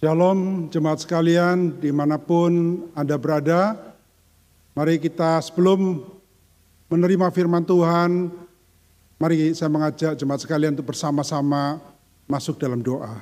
Shalom jemaat sekalian di mana pun Anda berada. Mari kita sebelum menerima firman Tuhan, mari saya mengajak jemaat sekalian untuk bersama-sama masuk dalam doa.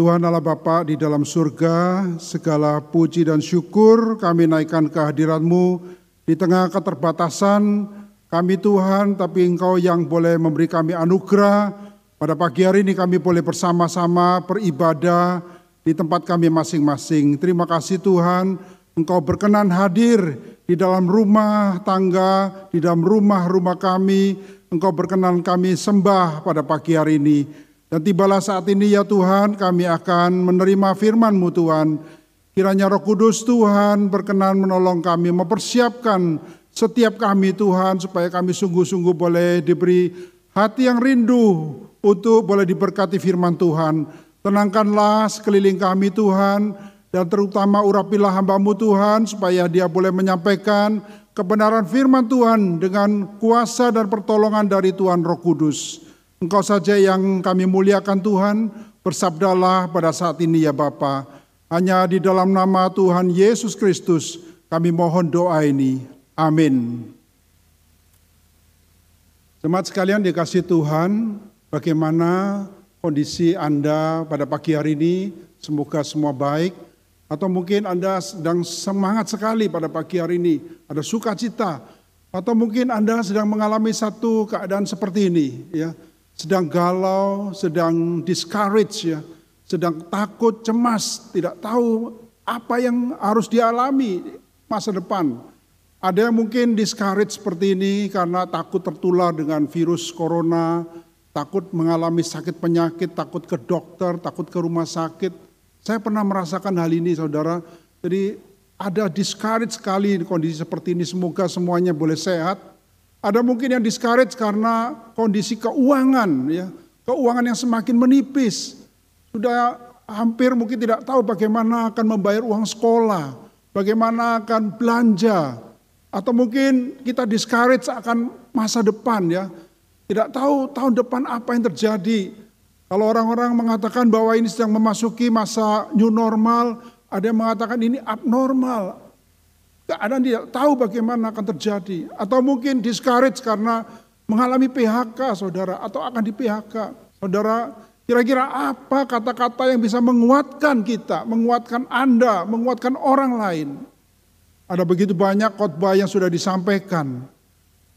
Tuhan Allah Bapa di dalam surga, segala puji dan syukur kami naikkan kehadiratmu di tengah keterbatasan kami Tuhan, tapi Engkau yang boleh memberi kami anugerah, pada pagi hari ini kami boleh bersama-sama beribadah di tempat kami masing-masing. Terima kasih Tuhan, Engkau berkenan hadir di dalam rumah tangga, di dalam rumah-rumah kami. Engkau berkenan kami sembah pada pagi hari ini. Dan tibalah saat ini ya Tuhan, kami akan menerima firman-Mu Tuhan. Kiranya Roh Kudus Tuhan berkenan menolong kami, mempersiapkan setiap kami Tuhan, supaya kami sungguh-sungguh boleh diberi hati yang rindu untuk boleh diberkati firman Tuhan. Tenangkanlah sekeliling kami Tuhan, dan terutama urapilah hambamu Tuhan, supaya dia boleh menyampaikan kebenaran firman Tuhan dengan kuasa dan pertolongan dari Tuhan Roh Kudus. Engkau saja yang kami muliakan Tuhan, bersabdalah pada saat ini ya Bapa. Hanya di dalam nama Tuhan Yesus Kristus kami mohon doa ini. Amin. Jemaat sekalian dikasih Tuhan, bagaimana kondisi Anda pada pagi hari ini. Semoga semua baik. Atau mungkin Anda sedang semangat sekali pada pagi hari ini, ada sukacita. Atau mungkin Anda sedang mengalami satu keadaan seperti ini, ya, sedang galau, sedang discourage, ya, sedang takut, cemas, tidak tahu apa yang harus dialami masa depan. Ada yang mungkin discourage seperti ini karena takut tertular dengan virus corona, takut mengalami sakit penyakit, takut ke dokter, takut ke rumah sakit. Saya pernah merasakan hal ini saudara. Jadi ada discourage sekali kondisi seperti ini. Semoga semuanya boleh sehat. Ada mungkin yang discourage karena kondisi keuangan ya. Keuangan yang semakin menipis. Sudah hampir mungkin tidak tahu bagaimana akan membayar uang sekolah. Bagaimana akan belanja. Atau mungkin kita discourage akan masa depan ya tidak tahu tahun depan apa yang terjadi. Kalau orang-orang mengatakan bahwa ini sedang memasuki masa new normal, ada yang mengatakan ini abnormal. Keadaan tidak tahu bagaimana akan terjadi. Atau mungkin discourage karena mengalami PHK saudara atau akan di PHK. Saudara, kira-kira apa kata-kata yang bisa menguatkan kita, menguatkan Anda, menguatkan orang lain. Ada begitu banyak khotbah yang sudah disampaikan.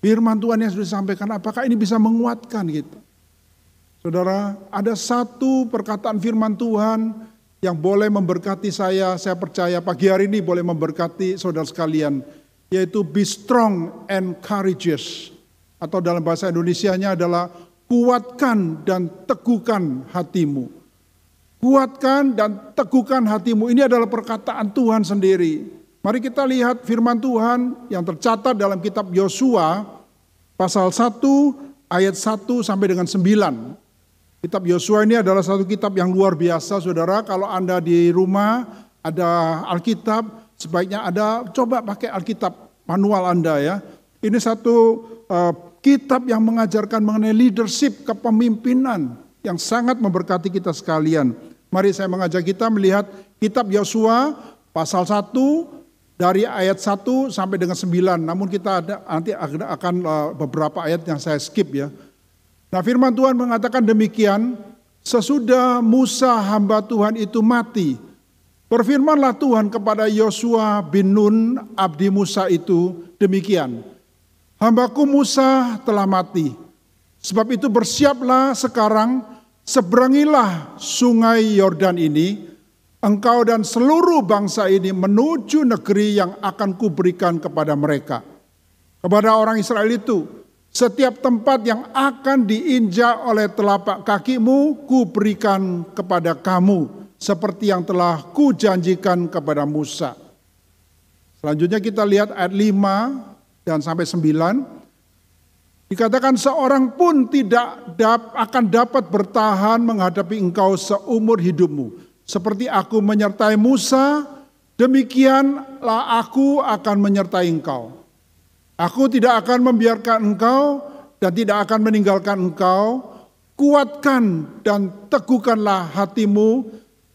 Firman Tuhan yang sudah disampaikan, apakah ini bisa menguatkan kita? Saudara, ada satu perkataan firman Tuhan yang boleh memberkati saya, saya percaya pagi hari ini boleh memberkati saudara sekalian, yaitu be strong and courageous. Atau dalam bahasa Indonesia-nya adalah kuatkan dan teguhkan hatimu. Kuatkan dan teguhkan hatimu. Ini adalah perkataan Tuhan sendiri. Mari kita lihat firman Tuhan yang tercatat dalam kitab Yosua pasal 1 ayat 1 sampai dengan 9. Kitab Yosua ini adalah satu kitab yang luar biasa Saudara. Kalau Anda di rumah ada Alkitab, sebaiknya ada coba pakai Alkitab manual Anda ya. Ini satu uh, kitab yang mengajarkan mengenai leadership kepemimpinan yang sangat memberkati kita sekalian. Mari saya mengajak kita melihat kitab Yosua pasal 1 dari ayat 1 sampai dengan 9. Namun kita ada, nanti akan uh, beberapa ayat yang saya skip ya. Nah firman Tuhan mengatakan demikian, sesudah Musa hamba Tuhan itu mati, berfirmanlah Tuhan kepada Yosua bin Nun abdi Musa itu demikian. Hambaku Musa telah mati, sebab itu bersiaplah sekarang seberangilah sungai Yordan ini, engkau dan seluruh bangsa ini menuju negeri yang akan kuberikan kepada mereka. Kepada orang Israel itu, setiap tempat yang akan diinjak oleh telapak kakimu, kuberikan kepada kamu, seperti yang telah kujanjikan kepada Musa. Selanjutnya kita lihat ayat 5 dan sampai 9. Dikatakan seorang pun tidak akan dapat bertahan menghadapi engkau seumur hidupmu seperti aku menyertai Musa, demikianlah aku akan menyertai engkau. Aku tidak akan membiarkan engkau dan tidak akan meninggalkan engkau kuatkan dan teguhkanlah hatimu,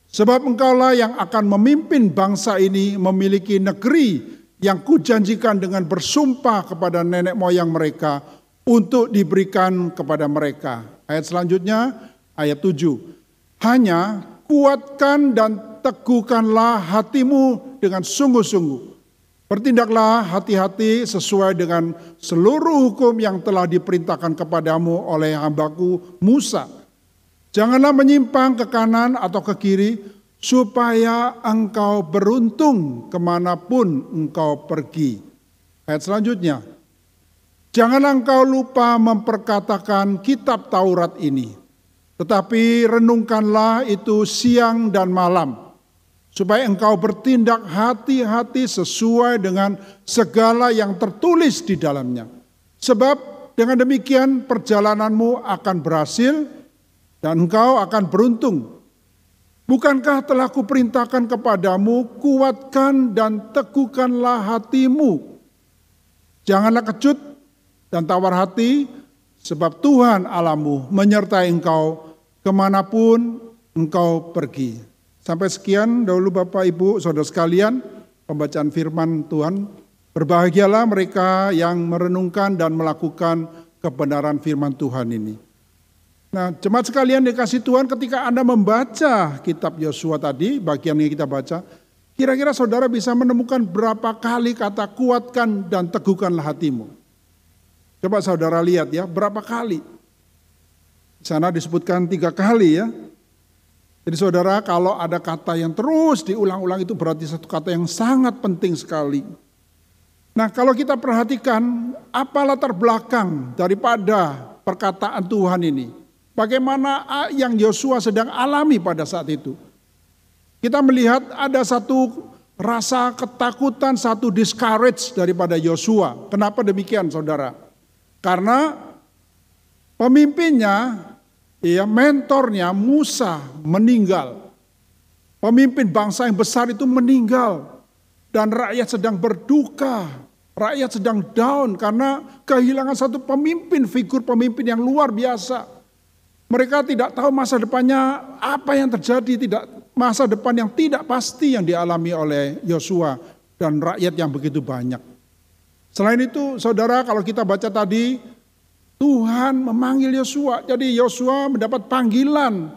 sebab engkaulah yang akan memimpin bangsa ini memiliki negeri yang kujanjikan dengan bersumpah kepada nenek moyang mereka untuk diberikan kepada mereka. Ayat selanjutnya, ayat 7. Hanya kuatkan dan teguhkanlah hatimu dengan sungguh-sungguh. Bertindaklah hati-hati sesuai dengan seluruh hukum yang telah diperintahkan kepadamu oleh hambaku Musa. Janganlah menyimpang ke kanan atau ke kiri, supaya engkau beruntung ke mana pun engkau pergi. Ayat selanjutnya, janganlah engkau lupa memperkatakan kitab Taurat ini, tetapi renungkanlah itu siang dan malam, supaya engkau bertindak hati-hati sesuai dengan segala yang tertulis di dalamnya. Sebab dengan demikian perjalananmu akan berhasil dan engkau akan beruntung. Bukankah telah kuperintahkan kepadamu, kuatkan dan teguhkanlah hatimu. Janganlah kecut dan tawar hati, sebab Tuhan alamu menyertai engkau ke mana pun engkau pergi. Sampai sekian dahulu Bapak Ibu Saudara sekalian pembacaan firman Tuhan. Berbahagialah mereka yang merenungkan dan melakukan kebenaran firman Tuhan ini. Nah, jemaat sekalian dikasih Tuhan ketika Anda membaca kitab Yosua tadi, bagian yang kita baca, kira-kira saudara bisa menemukan berapa kali kata kuatkan dan teguhkanlah hatimu. Coba saudara lihat ya, berapa kali. Di sana disebutkan tiga kali ya, jadi saudara kalau ada kata yang terus diulang-ulang itu berarti satu kata yang sangat penting sekali. Nah kalau kita perhatikan apa latar belakang daripada perkataan Tuhan ini. Bagaimana yang Yosua sedang alami pada saat itu. Kita melihat ada satu rasa ketakutan, satu discourage daripada Yosua. Kenapa demikian saudara? Karena pemimpinnya ya mentornya Musa meninggal. Pemimpin bangsa yang besar itu meninggal dan rakyat sedang berduka. Rakyat sedang down karena kehilangan satu pemimpin, figur pemimpin yang luar biasa. Mereka tidak tahu masa depannya apa yang terjadi, tidak masa depan yang tidak pasti yang dialami oleh Yosua dan rakyat yang begitu banyak. Selain itu, saudara, kalau kita baca tadi, Tuhan memanggil Yosua. Jadi Yosua mendapat panggilan.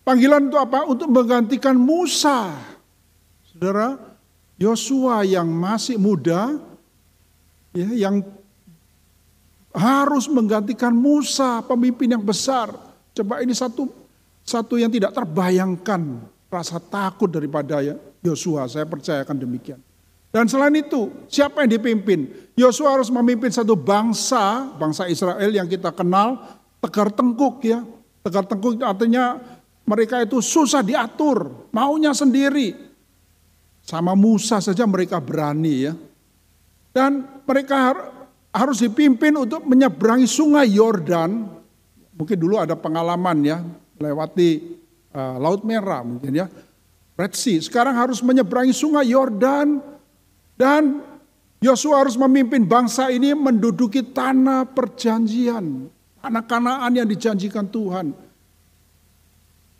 Panggilan itu apa? Untuk menggantikan Musa. Saudara, Yosua yang masih muda, ya, yang harus menggantikan Musa, pemimpin yang besar. Coba ini satu satu yang tidak terbayangkan rasa takut daripada Yosua. Saya percayakan demikian. Dan selain itu, siapa yang dipimpin? Yosua harus memimpin satu bangsa, bangsa Israel yang kita kenal tegar tengkuk ya. Tegar tengkuk artinya mereka itu susah diatur, maunya sendiri. Sama Musa saja mereka berani ya. Dan mereka harus dipimpin untuk menyeberangi sungai Yordan. Mungkin dulu ada pengalaman ya, lewati uh, Laut Merah mungkin ya. Red Sea. Sekarang harus menyeberangi sungai Yordan dan Yosua harus memimpin bangsa ini menduduki tanah perjanjian. Tanah kanaan yang dijanjikan Tuhan.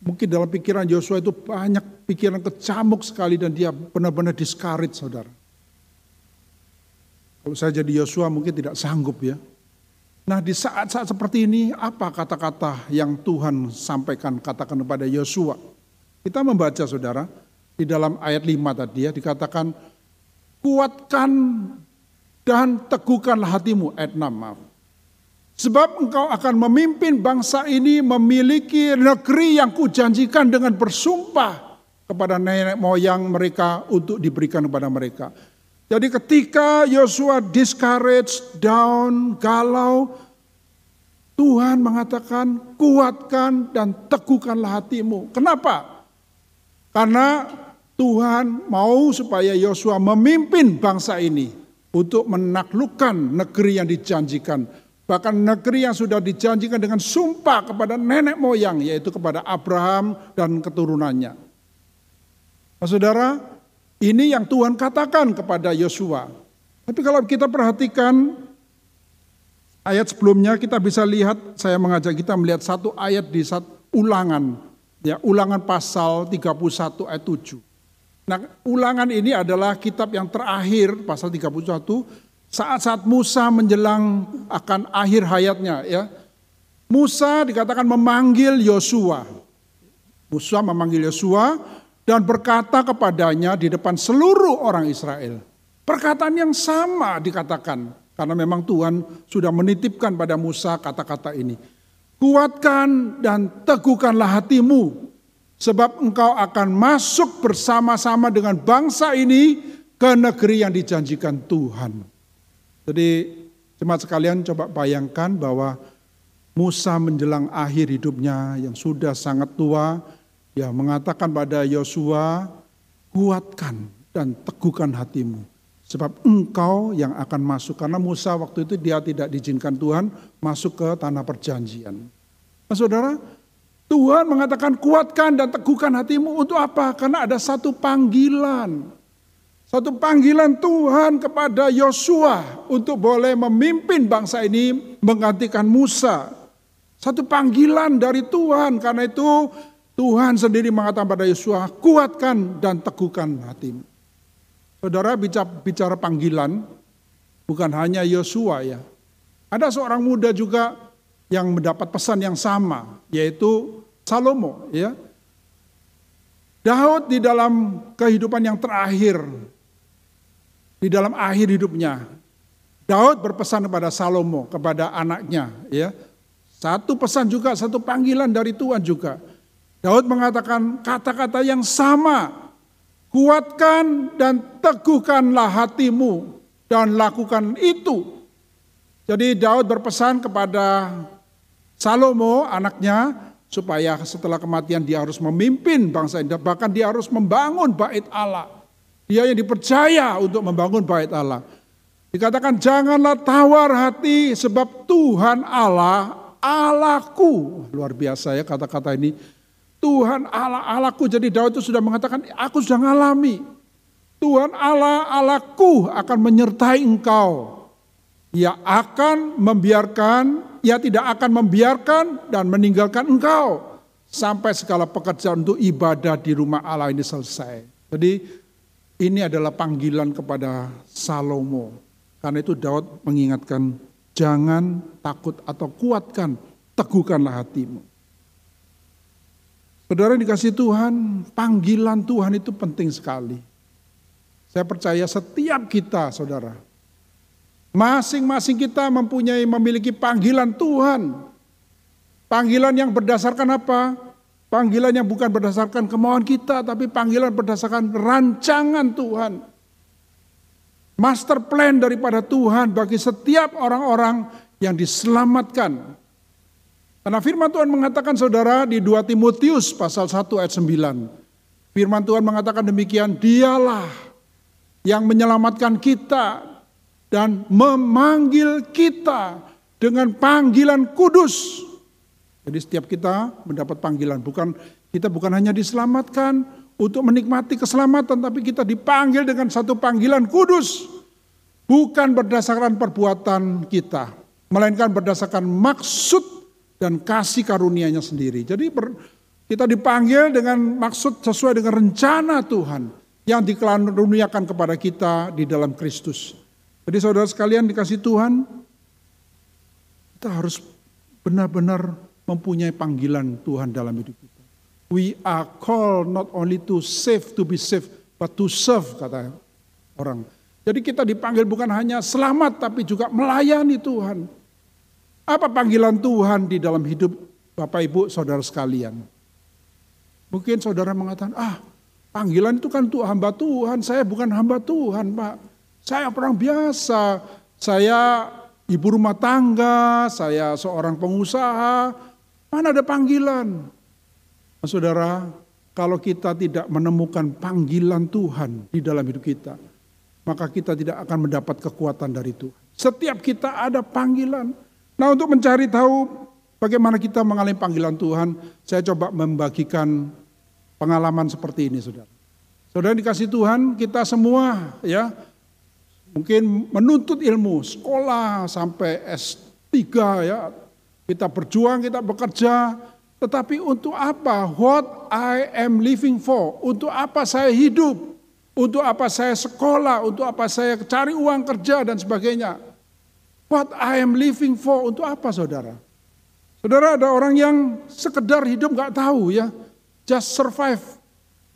Mungkin dalam pikiran Yosua itu banyak pikiran kecamuk sekali dan dia benar-benar diskarit saudara. Kalau saya jadi Yosua mungkin tidak sanggup ya. Nah di saat-saat seperti ini apa kata-kata yang Tuhan sampaikan katakan kepada Yosua. Kita membaca saudara di dalam ayat 5 tadi ya dikatakan kuatkan dan teguhkanlah hatimu. Ayat 6, maaf. Sebab engkau akan memimpin bangsa ini memiliki negeri yang kujanjikan dengan bersumpah kepada nenek moyang mereka untuk diberikan kepada mereka. Jadi ketika Yosua discouraged, down, galau, Tuhan mengatakan kuatkan dan teguhkanlah hatimu. Kenapa? Karena Tuhan mau supaya Yosua memimpin bangsa ini untuk menaklukkan negeri yang dijanjikan. Bahkan negeri yang sudah dijanjikan dengan sumpah kepada nenek moyang, yaitu kepada Abraham dan keturunannya. Nah, saudara, ini yang Tuhan katakan kepada Yosua. Tapi kalau kita perhatikan ayat sebelumnya kita bisa lihat, saya mengajak kita melihat satu ayat di satu ulangan. Ya, ulangan pasal 31 ayat 7. Nah, ulangan ini adalah kitab yang terakhir pasal 31 saat-saat Musa menjelang akan akhir hayatnya ya. Musa dikatakan memanggil Yosua. Musa memanggil Yosua dan berkata kepadanya di depan seluruh orang Israel. Perkataan yang sama dikatakan karena memang Tuhan sudah menitipkan pada Musa kata-kata ini. Kuatkan dan teguhkanlah hatimu Sebab engkau akan masuk bersama-sama dengan bangsa ini ke negeri yang dijanjikan Tuhan. Jadi jemaat sekalian coba bayangkan bahwa Musa menjelang akhir hidupnya yang sudah sangat tua, ya mengatakan pada Yosua, kuatkan dan teguhkan hatimu. Sebab engkau yang akan masuk. Karena Musa waktu itu dia tidak diizinkan Tuhan masuk ke tanah perjanjian. Nah saudara, Tuhan mengatakan kuatkan dan teguhkan hatimu untuk apa? Karena ada satu panggilan. Satu panggilan Tuhan kepada Yosua untuk boleh memimpin bangsa ini menggantikan Musa. Satu panggilan dari Tuhan karena itu Tuhan sendiri mengatakan pada Yosua, kuatkan dan teguhkan hatimu. Saudara bicara, bicara panggilan, bukan hanya Yosua ya. Ada seorang muda juga yang mendapat pesan yang sama, yaitu Salomo. Ya. Daud di dalam kehidupan yang terakhir, di dalam akhir hidupnya, Daud berpesan kepada Salomo, kepada anaknya. Ya. Satu pesan juga, satu panggilan dari Tuhan juga. Daud mengatakan kata-kata yang sama, kuatkan dan teguhkanlah hatimu dan lakukan itu. Jadi Daud berpesan kepada Salomo anaknya supaya setelah kematian dia harus memimpin bangsa ini bahkan dia harus membangun bait Allah. Dia yang dipercaya untuk membangun bait Allah. Dikatakan janganlah tawar hati sebab Tuhan Allah Allahku. Luar biasa ya kata-kata ini. Tuhan Allah Allahku. Jadi Daud itu sudah mengatakan aku sudah ngalami. Tuhan Allah Allahku akan menyertai engkau. Ia akan membiarkan ia tidak akan membiarkan dan meninggalkan engkau sampai segala pekerjaan untuk ibadah di rumah Allah ini selesai. Jadi ini adalah panggilan kepada Salomo. Karena itu Daud mengingatkan jangan takut atau kuatkan, teguhkanlah hatimu. Saudara dikasih Tuhan, panggilan Tuhan itu penting sekali. Saya percaya setiap kita saudara, Masing-masing kita mempunyai memiliki panggilan Tuhan. Panggilan yang berdasarkan apa? Panggilan yang bukan berdasarkan kemauan kita, tapi panggilan berdasarkan rancangan Tuhan. Master plan daripada Tuhan bagi setiap orang-orang yang diselamatkan. Karena firman Tuhan mengatakan saudara di 2 Timotius pasal 1 ayat 9. Firman Tuhan mengatakan demikian, dialah yang menyelamatkan kita dan memanggil kita dengan panggilan kudus. Jadi setiap kita mendapat panggilan, bukan kita bukan hanya diselamatkan untuk menikmati keselamatan, tapi kita dipanggil dengan satu panggilan kudus. Bukan berdasarkan perbuatan kita, melainkan berdasarkan maksud dan kasih karunia-Nya sendiri. Jadi kita dipanggil dengan maksud sesuai dengan rencana Tuhan yang dikaruniakan kepada kita di dalam Kristus. Jadi saudara sekalian dikasih Tuhan, kita harus benar-benar mempunyai panggilan Tuhan dalam hidup kita. We are called not only to save, to be saved, but to serve, kata orang. Jadi kita dipanggil bukan hanya selamat, tapi juga melayani Tuhan. Apa panggilan Tuhan di dalam hidup Bapak Ibu Saudara sekalian? Mungkin saudara mengatakan, ah panggilan itu kan untuk hamba Tuhan, saya bukan hamba Tuhan Pak. Saya orang biasa, saya ibu rumah tangga, saya seorang pengusaha, mana ada panggilan? Saudara, kalau kita tidak menemukan panggilan Tuhan di dalam hidup kita, maka kita tidak akan mendapat kekuatan dari Tuhan. Setiap kita ada panggilan. Nah untuk mencari tahu bagaimana kita mengalami panggilan Tuhan, saya coba membagikan pengalaman seperti ini saudara. Saudara dikasih Tuhan, kita semua ya Mungkin menuntut ilmu, sekolah sampai S, tiga ya. Kita berjuang, kita bekerja, tetapi untuk apa? What I am living for? Untuk apa saya hidup? Untuk apa saya sekolah? Untuk apa saya cari uang kerja dan sebagainya? What I am living for? Untuk apa saudara? Saudara ada orang yang sekedar hidup nggak tahu ya, just survive.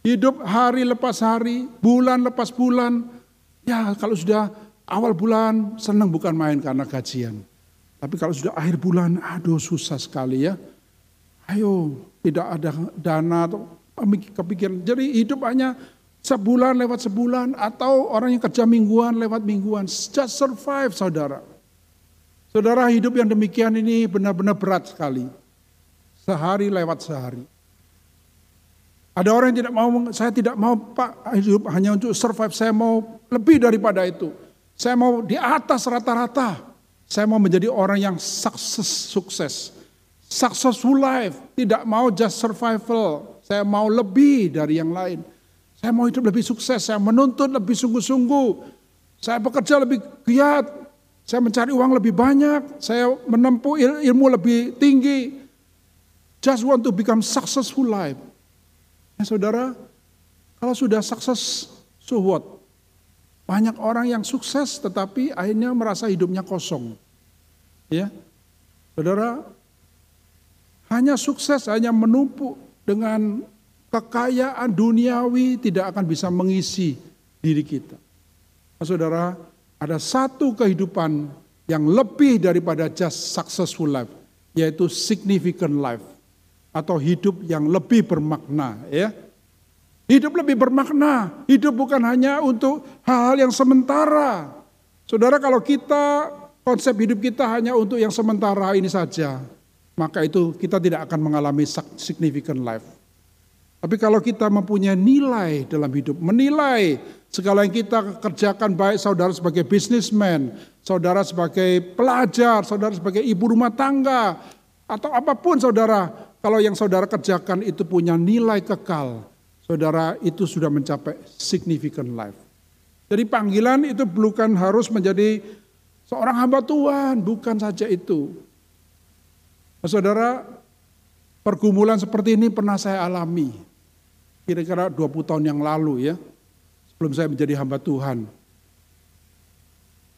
Hidup hari lepas hari, bulan lepas bulan. Ya kalau sudah awal bulan senang bukan main karena gajian. Tapi kalau sudah akhir bulan, aduh susah sekali ya. Ayo, tidak ada dana atau kepikiran. Jadi hidup hanya sebulan lewat sebulan atau orang yang kerja mingguan lewat mingguan. Just survive saudara. Saudara hidup yang demikian ini benar-benar berat sekali. Sehari lewat sehari. Ada orang yang tidak mau, saya tidak mau Pak hidup hanya untuk survive, saya mau lebih daripada itu. Saya mau di atas rata-rata. Saya mau menjadi orang yang sukses, sukses. Successful life, tidak mau just survival. Saya mau lebih dari yang lain. Saya mau hidup lebih sukses, saya menuntut lebih sungguh-sungguh. Saya bekerja lebih giat, saya mencari uang lebih banyak, saya menempuh ilmu lebih tinggi. Just want to become successful life. Ya, saudara, kalau sudah sukses, so what? Banyak orang yang sukses tetapi akhirnya merasa hidupnya kosong. Ya. Saudara, hanya sukses, hanya menumpuk dengan kekayaan duniawi tidak akan bisa mengisi diri kita. Nah, saudara, ada satu kehidupan yang lebih daripada just successful life, yaitu significant life atau hidup yang lebih bermakna ya. Hidup lebih bermakna, hidup bukan hanya untuk hal-hal yang sementara. Saudara kalau kita konsep hidup kita hanya untuk yang sementara ini saja, maka itu kita tidak akan mengalami significant life. Tapi kalau kita mempunyai nilai dalam hidup, menilai Segala yang kita kerjakan baik saudara sebagai bisnismen, saudara sebagai pelajar, saudara sebagai ibu rumah tangga, atau apa pun saudara, kalau yang saudara kerjakan itu punya nilai kekal, saudara itu sudah mencapai significant life. Jadi panggilan itu bukan harus menjadi seorang hamba Tuhan, bukan saja itu. Nah, saudara, pergumulan seperti ini pernah saya alami. Kira-kira 20 tahun yang lalu ya sebelum saya menjadi hamba Tuhan.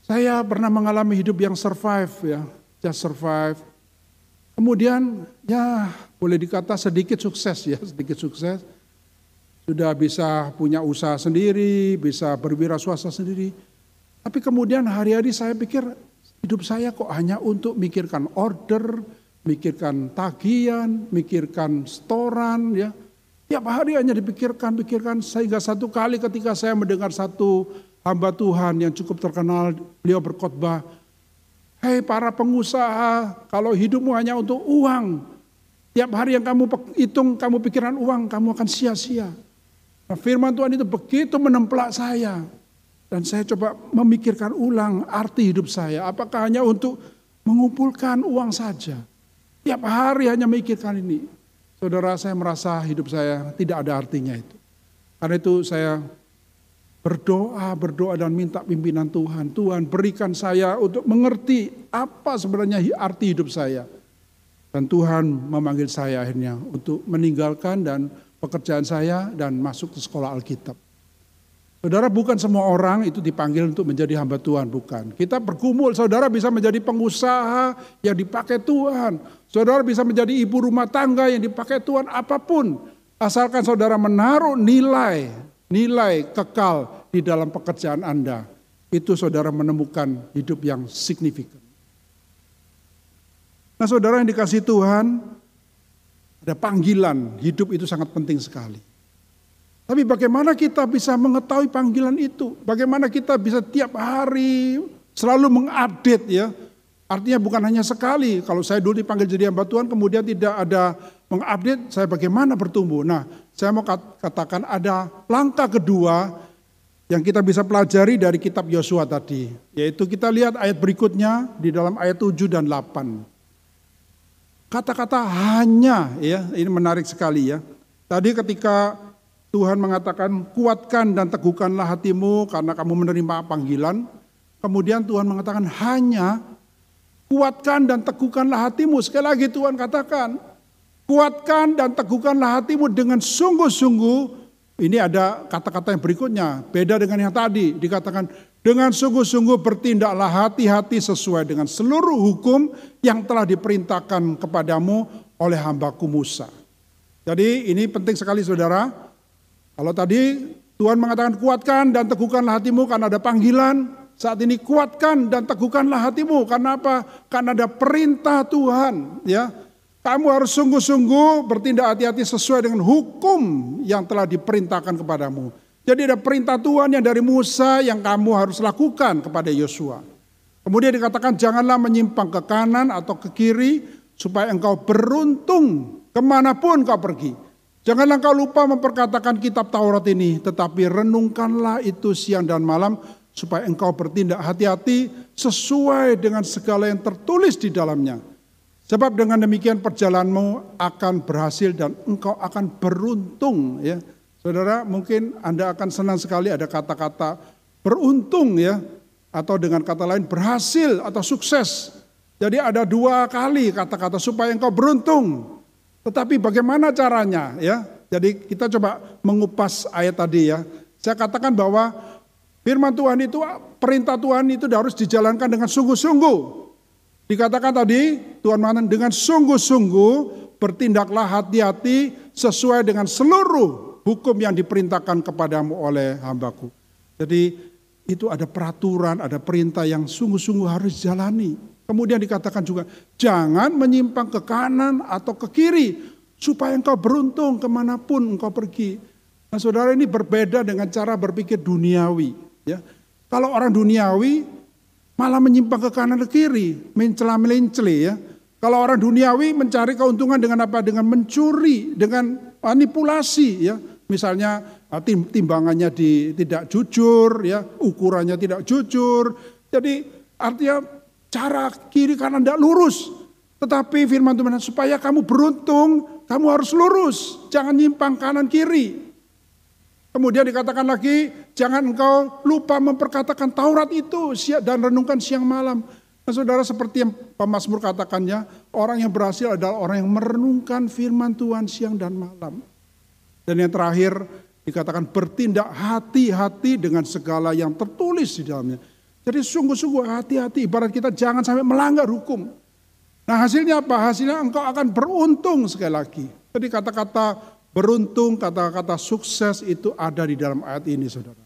Saya pernah mengalami hidup yang survive ya, just survive. Kemudian ya boleh dikata sedikit sukses ya, sedikit sukses. Sudah bisa punya usaha sendiri, bisa berwira swasta sendiri. Tapi kemudian hari-hari saya pikir hidup saya kok hanya untuk mikirkan order, mikirkan tagihan, mikirkan storan ya. Tiap hari hanya dipikirkan, pikirkan sehingga satu kali ketika saya mendengar satu hamba Tuhan yang cukup terkenal, beliau berkhotbah, Hei para pengusaha, kalau hidupmu hanya untuk uang, tiap hari yang kamu hitung, kamu pikiran uang, kamu akan sia-sia. Nah, firman Tuhan itu begitu menemplak saya. Dan saya coba memikirkan ulang arti hidup saya. Apakah hanya untuk mengumpulkan uang saja? Tiap hari hanya memikirkan ini. Saudara saya merasa hidup saya tidak ada artinya itu. Karena itu saya berdoa, berdoa dan minta pimpinan Tuhan. Tuhan berikan saya untuk mengerti apa sebenarnya arti hidup saya. Dan Tuhan memanggil saya akhirnya untuk meninggalkan dan pekerjaan saya dan masuk ke sekolah Alkitab. Saudara bukan semua orang itu dipanggil untuk menjadi hamba Tuhan, bukan. Kita bergumul, saudara bisa menjadi pengusaha yang dipakai Tuhan. Saudara bisa menjadi ibu rumah tangga yang dipakai Tuhan, apa pun. Asalkan saudara menaruh nilai, nilai kekal di dalam pekerjaan Anda. Itu saudara menemukan hidup yang signifikan. Nah saudara yang dikasih Tuhan, ada panggilan, hidup itu sangat penting sekali. Tapi bagaimana kita bisa mengetahui panggilan itu? Bagaimana kita bisa tiap hari selalu mengupdate ya? Artinya bukan hanya sekali. Kalau saya dulu dipanggil jadi hamba Tuhan kemudian tidak ada mengupdate saya bagaimana bertumbuh. Nah, saya mau katakan ada langkah kedua yang kita bisa pelajari dari kitab Yosua tadi. Yaitu kita lihat ayat berikutnya di dalam ayat 7 dan 8. Kata-kata hanya ya, ini menarik sekali ya. Tadi ketika Tuhan mengatakan kuatkan dan teguhkanlah hatimu karena kamu menerima panggilan. Kemudian Tuhan mengatakan hanya kuatkan dan teguhkanlah hatimu. Sekali lagi Tuhan katakan, kuatkan dan teguhkanlah hatimu dengan sungguh-sungguh. Ini ada kata-kata yang berikutnya, beda dengan yang tadi. Dikatakan, dengan sungguh-sungguh bertindaklah hati-hati sesuai dengan seluruh hukum yang telah diperintahkan kepadamu oleh hambaku Musa. Jadi ini penting sekali saudara. Kalau tadi Tuhan mengatakan kuatkan dan teguhkanlah hatimu karena ada panggilan. Saat ini kuatkan dan teguhkanlah hatimu karena apa? Karena ada perintah Tuhan, ya. Kamu harus sungguh-sungguh bertindak hati-hati sesuai dengan hukum yang telah diperintahkan kepadamu. Jadi ada perintah Tuhan yang dari Musa yang kamu harus lakukan kepada Yosua. Kemudian dikatakan janganlah menyimpang ke kanan atau ke kiri supaya engkau beruntung ke mana pun kau pergi. Janganlah kau lupa memperkatakan kitab Taurat ini, tetapi renungkanlah itu siang dan malam, supaya engkau bertindak hati-hati sesuai dengan segala yang tertulis di dalamnya. Sebab dengan demikian perjalananmu akan berhasil dan engkau akan beruntung. Ya, saudara, mungkin anda akan senang sekali ada kata-kata beruntung ya, atau dengan kata lain berhasil atau sukses. Jadi ada dua kali kata-kata supaya engkau beruntung. Tetapi bagaimana caranya ya? Jadi kita coba mengupas ayat tadi ya. Saya katakan bahwa firman Tuhan itu perintah Tuhan itu harus dijalankan dengan sungguh-sungguh. Dikatakan tadi Tuhan mengatakan dengan sungguh-sungguh bertindaklah hati-hati sesuai dengan seluruh hukum yang diperintahkan kepadamu oleh hambaku. Jadi itu ada peraturan, ada perintah yang sungguh-sungguh harus dijalani. Kemudian dikatakan juga, jangan menyimpang ke kanan atau ke kiri, supaya engkau beruntung ke mana pun engkau pergi. Nah saudara ini berbeda dengan cara berpikir duniawi. Ya. Kalau orang duniawi malah menyimpang ke kanan ke kiri, mencela melencele ya. Kalau orang duniawi mencari keuntungan dengan apa? Dengan mencuri, dengan manipulasi ya. Misalnya ah, timbangannya di, tidak jujur ya, ukurannya tidak jujur. Jadi artinya cara kiri kanan tidak lurus. Tetapi firman Tuhan supaya kamu beruntung, kamu harus lurus, jangan nyimpang kanan kiri. Kemudian dikatakan lagi, jangan engkau lupa memperkatakan Taurat itu dan renungkan siang malam. Nah, saudara seperti yang pemazmur katakannya, orang yang berhasil adalah orang yang merenungkan firman Tuhan siang dan malam. Dan yang terakhir dikatakan bertindak hati-hati dengan segala yang tertulis di dalamnya. Jadi sungguh-sungguh hati-hati, ibarat kita jangan sampai melanggar hukum. Nah hasilnya apa? Hasilnya engkau akan beruntung sekali lagi. Jadi kata-kata beruntung, kata-kata sukses itu ada di dalam ayat ini saudara.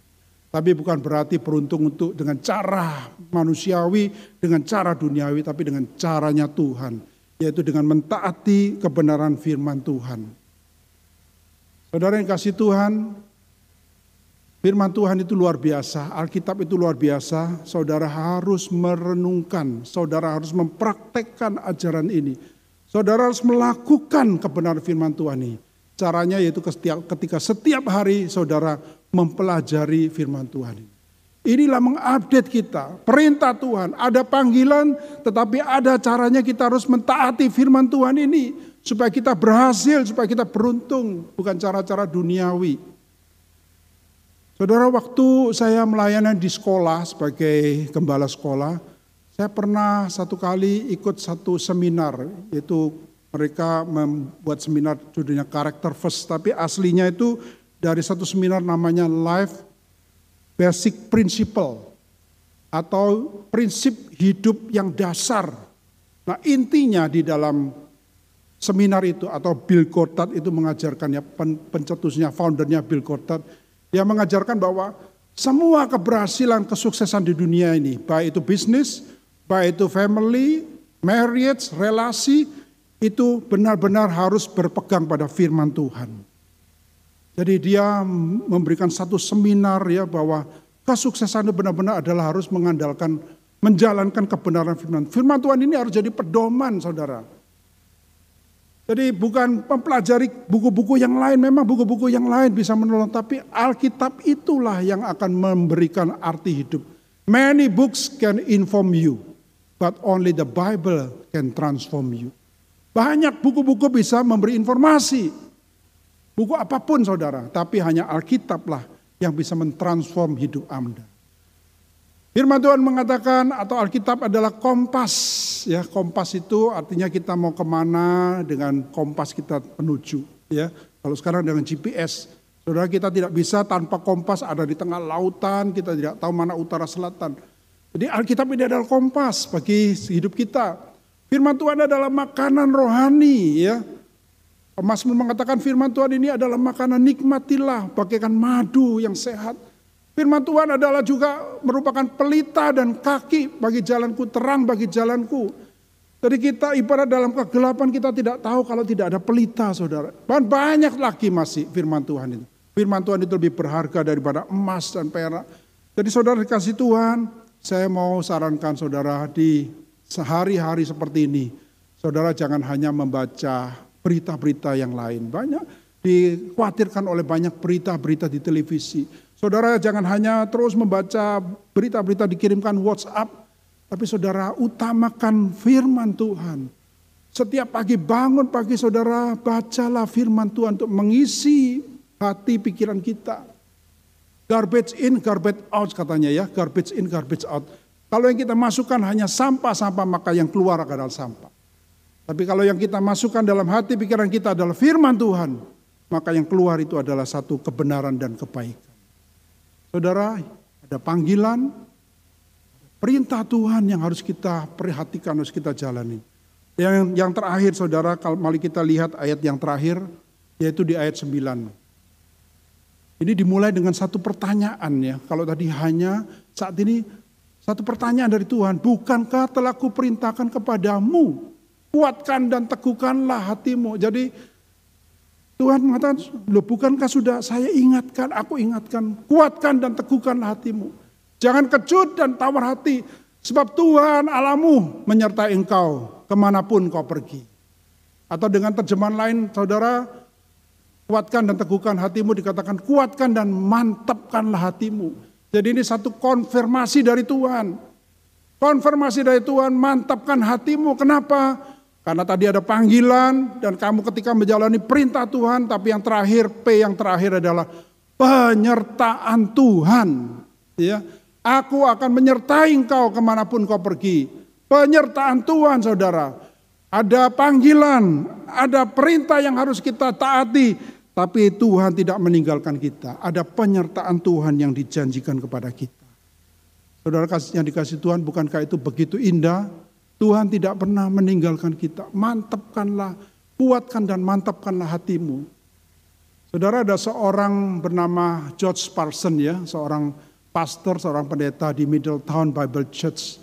Tapi bukan berarti beruntung untuk dengan cara manusiawi, dengan cara duniawi, tapi dengan caranya Tuhan. Yaitu dengan mentaati kebenaran firman Tuhan. Saudara yang kasih Tuhan, Firman Tuhan itu luar biasa, Alkitab itu luar biasa. Saudara harus merenungkan, saudara harus mempraktekkan ajaran ini. Saudara harus melakukan kebenaran firman Tuhan ini. Caranya yaitu ketika setiap hari saudara mempelajari firman Tuhan ini. Inilah mengupdate kita, perintah Tuhan, ada panggilan tetapi ada caranya kita harus mentaati firman Tuhan ini supaya kita berhasil, supaya kita beruntung, bukan cara-cara duniawi. Saudara, waktu saya melayani di sekolah sebagai gembala sekolah, saya pernah satu kali ikut satu seminar, yaitu mereka membuat seminar judulnya Character First, tapi aslinya itu dari satu seminar namanya Life Basic Principle atau prinsip hidup yang dasar. Nah intinya di dalam seminar itu atau Bill Goddard itu mengajarkannya pencetusnya, foundernya Bill Goddard dia mengajarkan bahwa semua keberhasilan, kesuksesan di dunia ini, baik itu bisnis, baik itu family, marriage, relasi, itu benar-benar harus berpegang pada firman Tuhan. Jadi dia memberikan satu seminar ya bahwa kesuksesan itu benar-benar adalah harus mengandalkan menjalankan kebenaran firman. Firman Tuhan ini harus jadi pedoman saudara. Jadi bukan mempelajari buku-buku yang lain, memang buku-buku yang lain bisa menolong, tapi Alkitab itulah yang akan memberikan arti hidup. Many books can inform you, but only the Bible can transform you. Banyak buku-buku bisa memberi informasi. Buku apa pun saudara, tapi hanya Alkitablah yang bisa mentransform hidup Anda. Firman Tuhan mengatakan atau Alkitab adalah kompas. Ya, kompas itu artinya kita mau ke mana dengan kompas kita menuju. Ya, kalau sekarang dengan GPS, saudara kita tidak bisa tanpa kompas ada di tengah lautan, kita tidak tahu mana utara selatan. Jadi Alkitab ini adalah kompas bagi hidup kita. Firman Tuhan adalah makanan rohani, ya. Mazmur mengatakan firman Tuhan ini adalah makanan nikmatilah bagaikan madu yang sehat. Firman Tuhan adalah juga merupakan pelita dan kaki bagi jalanku, terang bagi jalanku. Jadi kita ibarat dalam kegelapan kita tidak tahu kalau tidak ada pelita saudara. Dan banyak lagi masih firman Tuhan itu. Firman Tuhan itu lebih berharga daripada emas dan perak. Jadi saudara dikasih Tuhan, saya mau sarankan saudara di sehari-hari seperti ini. Saudara jangan hanya membaca berita-berita yang lain. Banyak dikhawatirkan oleh banyak berita-berita di televisi Saudara jangan hanya terus membaca berita-berita dikirimkan WhatsApp, tapi saudara utamakan firman Tuhan. Setiap pagi bangun pagi saudara bacalah firman Tuhan untuk mengisi hati pikiran kita. Garbage in, garbage out katanya ya, garbage in, garbage out. Kalau yang kita masukkan hanya sampah-sampah maka yang keluar adalah sampah. Tapi kalau yang kita masukkan dalam hati pikiran kita adalah firman Tuhan, maka yang keluar itu adalah satu kebenaran dan kebaikan. Saudara, ada panggilan, perintah Tuhan yang harus kita perhatikan, harus kita jalani. Yang, yang terakhir saudara, kalau mari kita lihat ayat yang terakhir, yaitu di ayat 9. Ini dimulai dengan satu pertanyaan ya. Kalau tadi hanya saat ini satu pertanyaan dari Tuhan, bukankah telah kuperintahkan kepadamu, kuatkan dan teguhkanlah hatimu. Jadi Tuhan mengatakan, lo bukankah sudah saya ingatkan, aku ingatkan, kuatkan dan teguhkan hatimu. Jangan kecut dan tawar hati, sebab Tuhan alamu menyertai engkau ke mana pun kau pergi. Atau dengan terjemahan lain, saudara, kuatkan dan teguhkan hatimu dikatakan kuatkan dan mantapkanlah hatimu. Jadi ini satu konfirmasi dari Tuhan. Konfirmasi dari Tuhan, mantapkan hatimu. Kenapa? Karena tadi ada panggilan dan kamu ketika menjalani perintah Tuhan, tapi yang terakhir P yang terakhir adalah penyertaan Tuhan. Ya, aku akan menyertai engkau ke mana pun kau pergi. Penyertaan Tuhan, saudara. Ada panggilan, ada perintah yang harus kita taati, tapi Tuhan tidak meninggalkan kita. Ada penyertaan Tuhan yang dijanjikan kepada kita. Saudara yang dikasih Tuhan, bukankah itu begitu indah? Tuhan tidak pernah meninggalkan kita. Mantapkanlah, kuatkan dan mantapkanlah hatimu. Saudara ada seorang bernama George Parson ya, seorang pastor, seorang pendeta di Middletown Bible Church.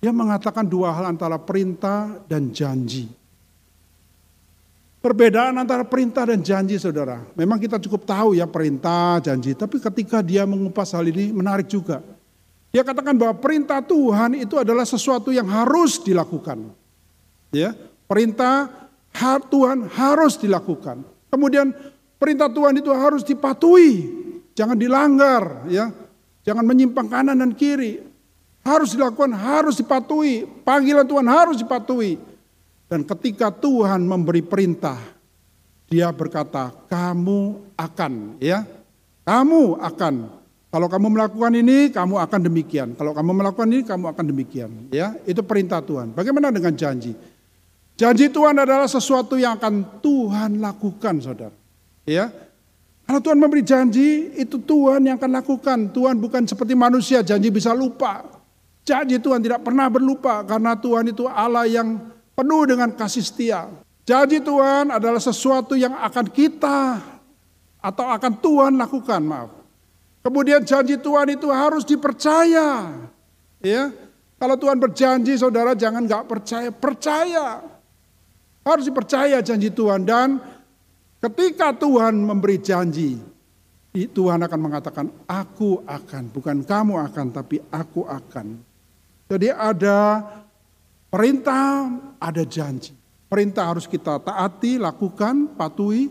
Dia mengatakan dua hal antara perintah dan janji. Perbedaan antara perintah dan janji saudara. Memang kita cukup tahu ya perintah, janji. Tapi ketika dia mengupas hal ini menarik juga. Dia katakan bahwa perintah Tuhan itu adalah sesuatu yang harus dilakukan. Ya, perintah Tuhan harus dilakukan. Kemudian perintah Tuhan itu harus dipatuhi, jangan dilanggar, ya. Jangan menyimpang kanan dan kiri. Harus dilakukan, harus dipatuhi. Panggilan Tuhan harus dipatuhi. Dan ketika Tuhan memberi perintah, dia berkata, "Kamu akan, ya. Kamu akan kalau kamu melakukan ini, kamu akan demikian. Kalau kamu melakukan ini, kamu akan demikian. Ya, itu perintah Tuhan. Bagaimana dengan janji? Janji Tuhan adalah sesuatu yang akan Tuhan lakukan, saudara. Ya, kalau Tuhan memberi janji, itu Tuhan yang akan lakukan. Tuhan bukan seperti manusia, janji bisa lupa. Janji Tuhan tidak pernah berlupa karena Tuhan itu Allah yang penuh dengan kasih setia. Janji Tuhan adalah sesuatu yang akan kita atau akan Tuhan lakukan, maaf. Kemudian janji Tuhan itu harus dipercaya. Ya, kalau Tuhan berjanji, saudara jangan nggak percaya, percaya. Harus dipercaya janji Tuhan dan ketika Tuhan memberi janji, Tuhan akan mengatakan, aku akan, bukan kamu akan, tapi aku akan. Jadi ada perintah, ada janji. Perintah harus kita taati, lakukan, patuhi,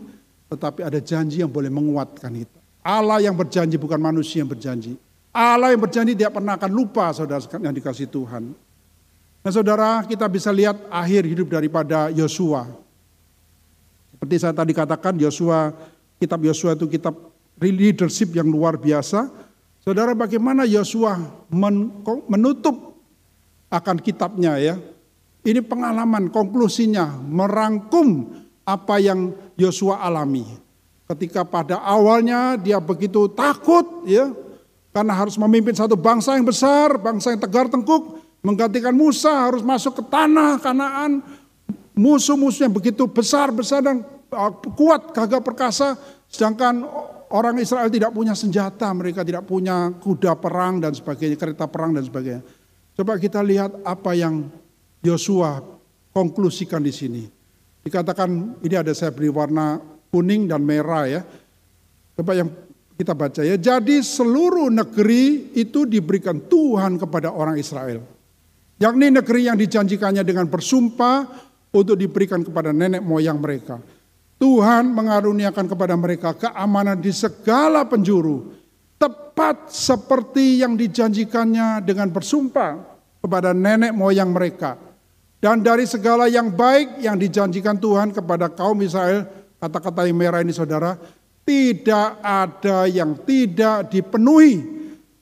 tetapi ada janji yang boleh menguatkan itu. Allah yang berjanji bukan manusia yang berjanji. Allah yang berjanji tidak pernah akan lupa saudara yang dikasih Tuhan. Nah saudara kita bisa lihat akhir hidup daripada Yosua. Seperti saya tadi katakan Yosua, kitab Yosua itu kitab leadership yang luar biasa. Saudara bagaimana Yosua menutup akan kitabnya ya. Ini pengalaman konklusinya merangkum apa yang Yosua alami. Ketika pada awalnya dia begitu takut ya karena harus memimpin satu bangsa yang besar, bangsa yang tegar tengkuk, menggantikan Musa harus masuk ke tanah Kanaan. Musuh-musuh yang begitu besar-besar dan uh, kuat gagah perkasa sedangkan orang Israel tidak punya senjata, mereka tidak punya kuda perang dan sebagainya, kereta perang dan sebagainya. Coba kita lihat apa yang Yosua konklusikan di sini. Dikatakan ini ada saya beri warna kuning dan merah ya. Coba yang kita baca ya. Jadi seluruh negeri itu diberikan Tuhan kepada orang Israel. Yakni negeri yang dijanjikannya dengan bersumpah untuk diberikan kepada nenek moyang mereka. Tuhan mengaruniakan kepada mereka keamanan di segala penjuru, tepat seperti yang dijanjikannya dengan bersumpah kepada nenek moyang mereka. Dan dari segala yang baik yang dijanjikan Tuhan kepada kaum Israel, kata-kata yang merah ini saudara, tidak ada yang tidak dipenuhi.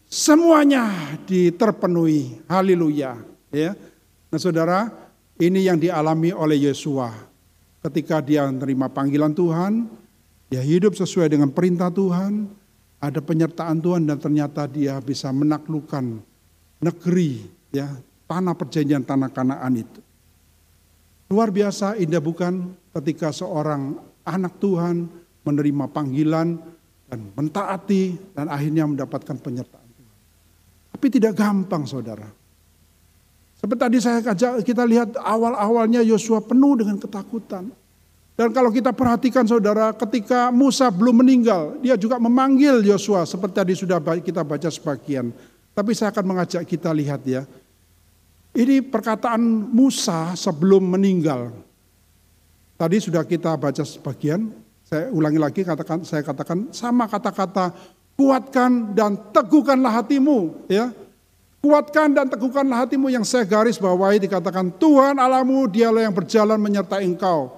Semuanya diterpenuhi. Haleluya. Ya. Nah saudara, ini yang dialami oleh Yesua ketika dia menerima panggilan Tuhan, dia hidup sesuai dengan perintah Tuhan, ada penyertaan Tuhan dan ternyata dia bisa menaklukkan negeri, ya tanah perjanjian tanah Kanaan itu. Luar biasa indah bukan ketika seorang anak Tuhan menerima panggilan dan mentaati dan akhirnya mendapatkan penyertaan Tuhan. Tapi tidak gampang saudara. Seperti tadi saya ajak kita lihat awal-awalnya Yosua penuh dengan ketakutan. Dan kalau kita perhatikan saudara, ketika Musa belum meninggal, dia juga memanggil Yosua seperti tadi sudah kita baca sebagian. Tapi saya akan mengajak kita lihat ya. Ini perkataan Musa sebelum meninggal. Tadi sudah kita baca sebagian, saya ulangi lagi katakan saya katakan sama kata-kata kuatkan dan teguhkanlah hatimu ya Kuatkan dan teguhkanlah hatimu yang saya garis bawahi dikatakan Tuhan alamu dialah yang berjalan menyertai engkau.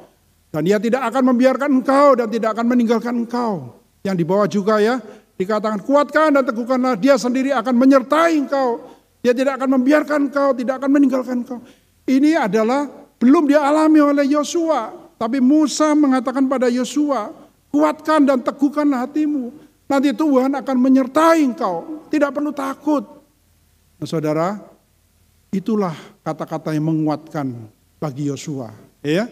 Dan dia tidak akan membiarkan engkau dan tidak akan meninggalkan engkau. Yang di bawah juga ya dikatakan kuatkan dan teguhkanlah dia sendiri akan menyertai engkau. Dia tidak akan membiarkan engkau, tidak akan meninggalkan engkau. Ini adalah belum dialami oleh Yosua. Tapi Musa mengatakan pada Yosua, kuatkan dan teguhkanlah hatimu. Nanti Tuhan akan menyertai engkau. Tidak perlu takut. Nah, saudara, itulah kata-kata yang menguatkan bagi Yosua. Ya,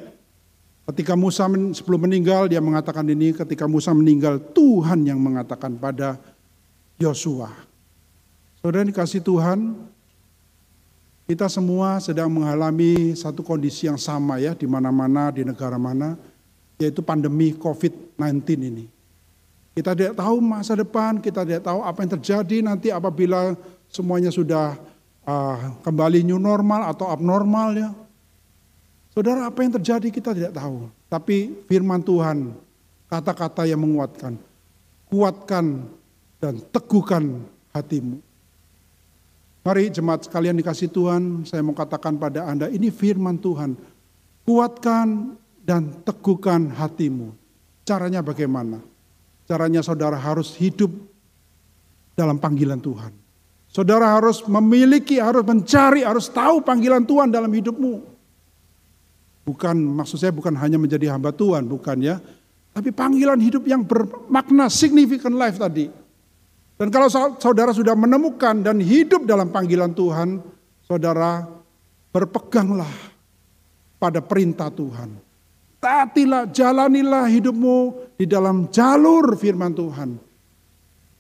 ketika Musa sebelum meninggal dia mengatakan ini. Ketika Musa meninggal Tuhan yang mengatakan pada Yosua. Saudara dikasih Tuhan, kita semua sedang mengalami satu kondisi yang sama ya di mana-mana di negara mana, yaitu pandemi COVID-19 ini. Kita tidak tahu masa depan, kita tidak tahu apa yang terjadi nanti apabila semuanya sudah uh, kembali new normal atau abnormal ya. Saudara apa yang terjadi kita tidak tahu. Tapi firman Tuhan, kata-kata yang menguatkan. Kuatkan dan teguhkan hatimu. Mari jemaat sekalian dikasih Tuhan, saya mau katakan pada Anda, ini firman Tuhan. Kuatkan dan teguhkan hatimu. Caranya bagaimana? Caranya saudara harus hidup dalam panggilan Tuhan. Saudara harus memiliki, harus mencari, harus tahu panggilan Tuhan dalam hidupmu. Bukan, maksud saya bukan hanya menjadi hamba Tuhan, bukan ya. Tapi panggilan hidup yang bermakna significant life tadi. Dan kalau saudara sudah menemukan dan hidup dalam panggilan Tuhan, saudara berpeganglah pada perintah Tuhan. Taatilah, jalanilah hidupmu di dalam jalur firman Tuhan.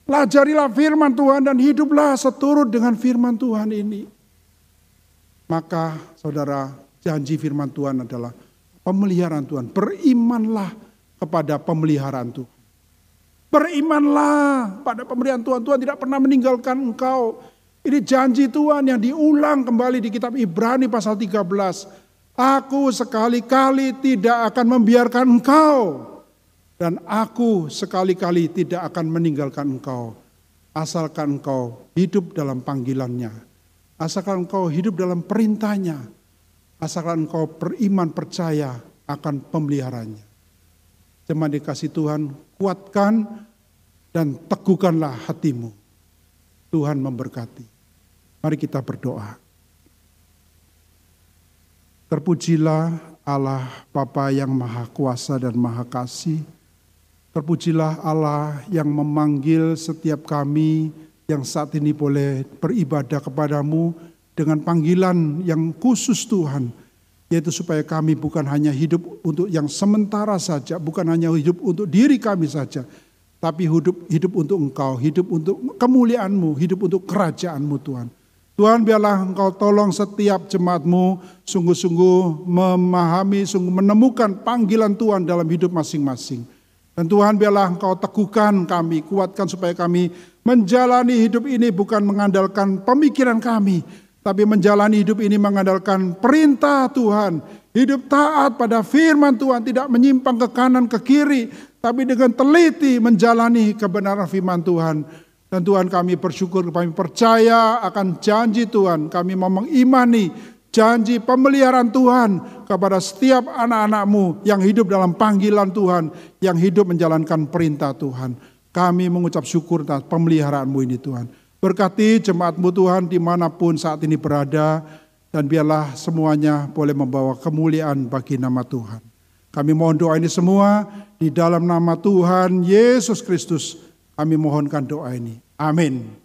Pelajarilah firman Tuhan dan hiduplah seturut dengan firman Tuhan ini. Maka saudara janji firman Tuhan adalah pemeliharaan Tuhan. Berimanlah kepada pemeliharaan Tuhan. Berimanlah pada pemberian Tuhan. Tuhan tidak pernah meninggalkan engkau. Ini janji Tuhan yang diulang kembali di kitab Ibrani pasal 13. Aku sekali-kali tidak akan membiarkan engkau dan aku sekali-kali tidak akan meninggalkan engkau. Asalkan engkau hidup dalam panggilannya. Asalkan engkau hidup dalam perintahnya. Asalkan engkau beriman percaya akan pemeliharanya. Jemaat dikasih Tuhan, kuatkan dan teguhkanlah hatimu. Tuhan memberkati. Mari kita berdoa. Terpujilah Allah Bapa yang Maha Kuasa dan Maha Kasih. Terpujilah Allah yang memanggil setiap kami yang saat ini boleh beribadah kepadamu dengan panggilan yang khusus Tuhan. Yaitu supaya kami bukan hanya hidup untuk yang sementara saja, bukan hanya hidup untuk diri kami saja, tapi hidup hidup untuk Engkau, hidup untuk kemuliaanmu, hidup untuk kerajaanmu Tuhan. Tuhan biarlah engkau tolong setiap jemaatmu sungguh-sungguh memahami, sungguh menemukan panggilan Tuhan dalam hidup masing-masing. Dan Tuhan biarlah engkau teguhkan kami, kuatkan supaya kami menjalani hidup ini bukan mengandalkan pemikiran kami, tapi menjalani hidup ini mengandalkan perintah Tuhan. Hidup taat pada firman Tuhan, tidak menyimpang ke kanan ke kiri, tapi dengan teliti menjalani kebenaran firman Tuhan dan Tuhan kami bersyukur, kami percaya akan janji Tuhan. Kami mau mengimani janji pemeliharaan Tuhan kepada setiap anak-anakmu yang hidup dalam panggilan Tuhan, yang hidup menjalankan perintah Tuhan. Kami mengucap syukur atas pemeliharaanmu ini Tuhan. Berkati jemaatmu Tuhan di mana pun saat ini berada, dan biarlah semuanya boleh membawa kemuliaan bagi nama Tuhan. Kami mohon doa ini semua di dalam nama Tuhan Yesus Kristus kami mohonkan doa ini. Amin.